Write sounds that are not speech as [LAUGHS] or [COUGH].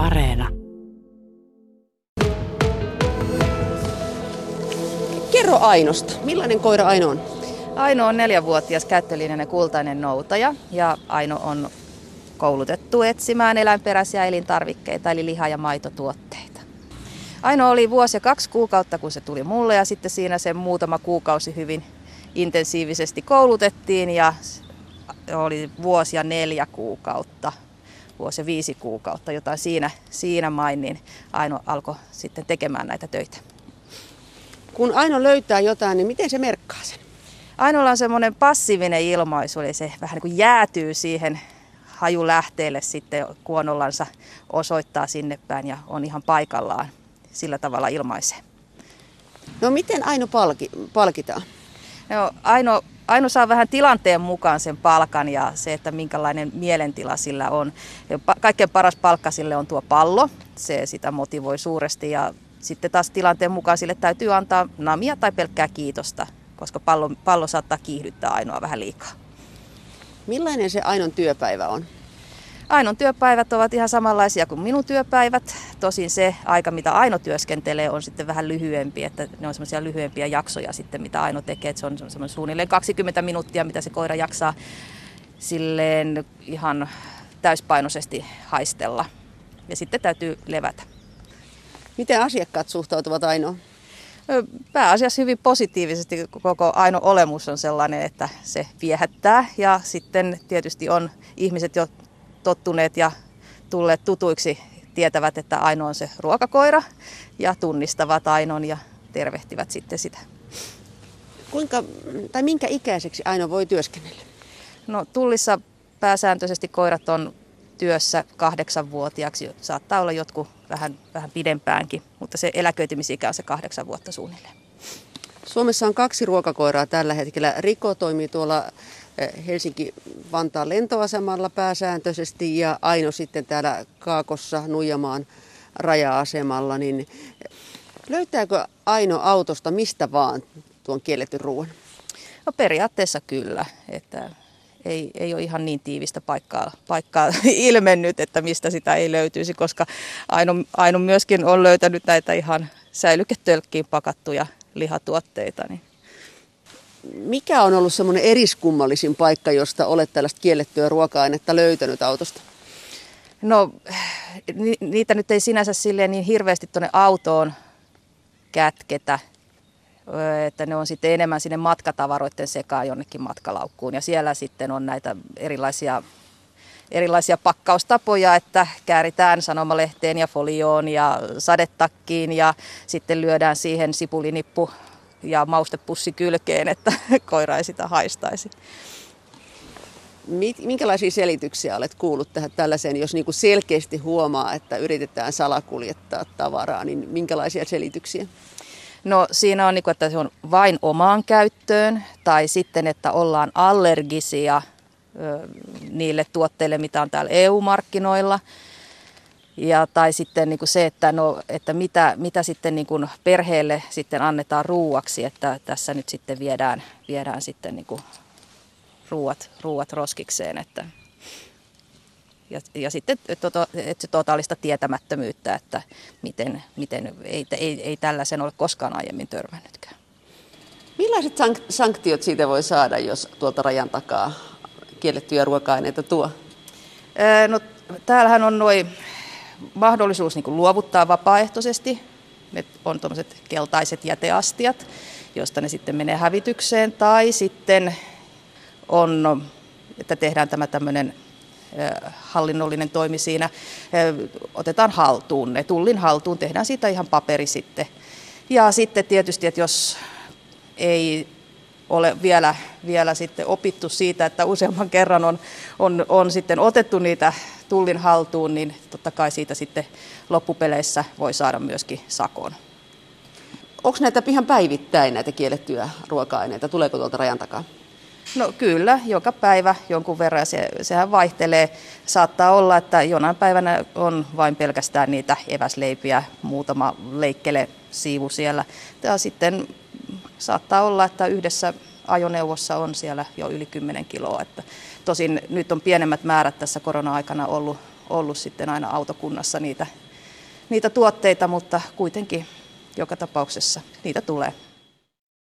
Areena. Kerro Ainosta. Millainen koira Aino on? Aino on neljävuotias käyttölinjainen kultainen noutaja ja Aino on koulutettu etsimään eläinperäisiä elintarvikkeita eli liha- ja maitotuotteita. Aino oli vuosi ja kaksi kuukautta, kun se tuli mulle ja sitten siinä se muutama kuukausi hyvin intensiivisesti koulutettiin ja oli vuosi ja neljä kuukautta, vuosi ja viisi kuukautta, jotain siinä, siinä main, niin Aino alkoi sitten tekemään näitä töitä. Kun Aino löytää jotain, niin miten se merkkaa sen? Ainoalla on semmoinen passiivinen ilmaisu, eli se vähän niin kuin jäätyy siihen hajulähteelle sitten kuonollansa osoittaa sinne päin ja on ihan paikallaan sillä tavalla ilmaisee. No miten Aino palki, palkitaan? No, Aino, Aino saa vähän tilanteen mukaan sen palkan ja se, että minkälainen mielentila sillä on. Kaikkein paras palkka sille on tuo pallo. Se sitä motivoi suuresti ja sitten taas tilanteen mukaan sille täytyy antaa namia tai pelkkää kiitosta, koska pallo, pallo saattaa kiihdyttää Ainoa vähän liikaa. Millainen se Ainon työpäivä on? Ainon työpäivät ovat ihan samanlaisia kuin minun työpäivät. Tosin se aika, mitä Aino työskentelee, on sitten vähän lyhyempi, että ne on semmoisia lyhyempiä jaksoja sitten, mitä Aino tekee. Että se on semmoinen suunnilleen 20 minuuttia, mitä se koira jaksaa silleen ihan täyspainoisesti haistella. Ja sitten täytyy levätä. Miten asiakkaat suhtautuvat Ainoon? Pääasiassa hyvin positiivisesti koko Aino olemus on sellainen, että se viehättää ja sitten tietysti on ihmiset jo tottuneet ja tulleet tutuiksi tietävät, että Aino on se ruokakoira ja tunnistavat Ainon ja tervehtivät sitten sitä. Kuinka, tai minkä ikäiseksi Aino voi työskennellä? No tullissa pääsääntöisesti koirat on työssä kahdeksanvuotiaaksi. Saattaa olla jotkut vähän, vähän pidempäänkin, mutta se eläköitymisikä on se kahdeksan vuotta suunnilleen. Suomessa on kaksi ruokakoiraa tällä hetkellä. Riko toimii tuolla Helsinki-Vantaan lentoasemalla pääsääntöisesti ja Aino sitten täällä Kaakossa Nuijamaan raja-asemalla. Niin löytääkö Aino autosta mistä vaan tuon kielletyn ruoan? No periaatteessa kyllä. Että ei, ei ole ihan niin tiivistä paikkaa, paikkaa [LAUGHS] ilmennyt, että mistä sitä ei löytyisi, koska Aino, Aino myöskin on löytänyt näitä ihan säilyketölkkiin pakattuja lihatuotteita. Niin. Mikä on ollut semmoinen eriskummallisin paikka, josta olet tällaista kiellettyä ruoka-ainetta löytänyt autosta? No niitä nyt ei sinänsä silleen niin hirveästi tuonne autoon kätketä, että ne on sitten enemmän sinne matkatavaroiden sekaan jonnekin matkalaukkuun. Ja siellä sitten on näitä erilaisia, erilaisia pakkaustapoja, että kääritään sanomalehteen ja folioon ja sadetakkiin ja sitten lyödään siihen sipulinippu ja maustepussi kylkeen, että [LAUGHS] koira ei sitä haistaisi. Minkälaisia selityksiä olet kuullut tähän tällaiseen, jos niin kuin selkeästi huomaa, että yritetään salakuljettaa tavaraa, niin minkälaisia selityksiä? No siinä on, niin että se on vain omaan käyttöön tai sitten, että ollaan allergisia niille tuotteille, mitä on täällä EU-markkinoilla. Ja, tai sitten niin kuin se, että, no, että mitä, mitä sitten niin kuin perheelle sitten annetaan ruuaksi, että tässä nyt sitten viedään, viedään sitten niin kuin ruuat, ruuat roskikseen. Että, ja, ja sitten tota, että totaalista tietämättömyyttä, että miten, miten ei, ei, ei tällaisen ole koskaan aiemmin törmännytkään. Millaiset sanktiot siitä voi saada, jos tuolta rajan takaa kiellettyjä ruoka-aineita tuo? No, täällähän on noin mahdollisuus niin luovuttaa vapaaehtoisesti. Ne on tuommoiset keltaiset jäteastiat, joista ne sitten menee hävitykseen. Tai sitten on, että tehdään tämä tämmöinen hallinnollinen toimi siinä, otetaan haltuun ne, tullin haltuun, tehdään siitä ihan paperi sitten. Ja sitten tietysti, että jos ei ole vielä, vielä sitten opittu siitä, että useamman kerran on, on, on sitten otettu niitä tullin haltuun, niin totta kai siitä sitten loppupeleissä voi saada myöskin sakon. Onko näitä ihan päivittäin näitä kiellettyjä ruoka-aineita? Tuleeko tuolta rajan takaa? No kyllä, joka päivä jonkun verran. Se, sehän vaihtelee. Saattaa olla, että jonain päivänä on vain pelkästään niitä eväsleipiä, muutama leikkele siivu siellä. Ja sitten saattaa olla, että yhdessä ajoneuvossa on siellä jo yli 10 kiloa. Että tosin nyt on pienemmät määrät tässä korona-aikana ollut, ollut sitten aina autokunnassa niitä, niitä tuotteita, mutta kuitenkin joka tapauksessa niitä tulee.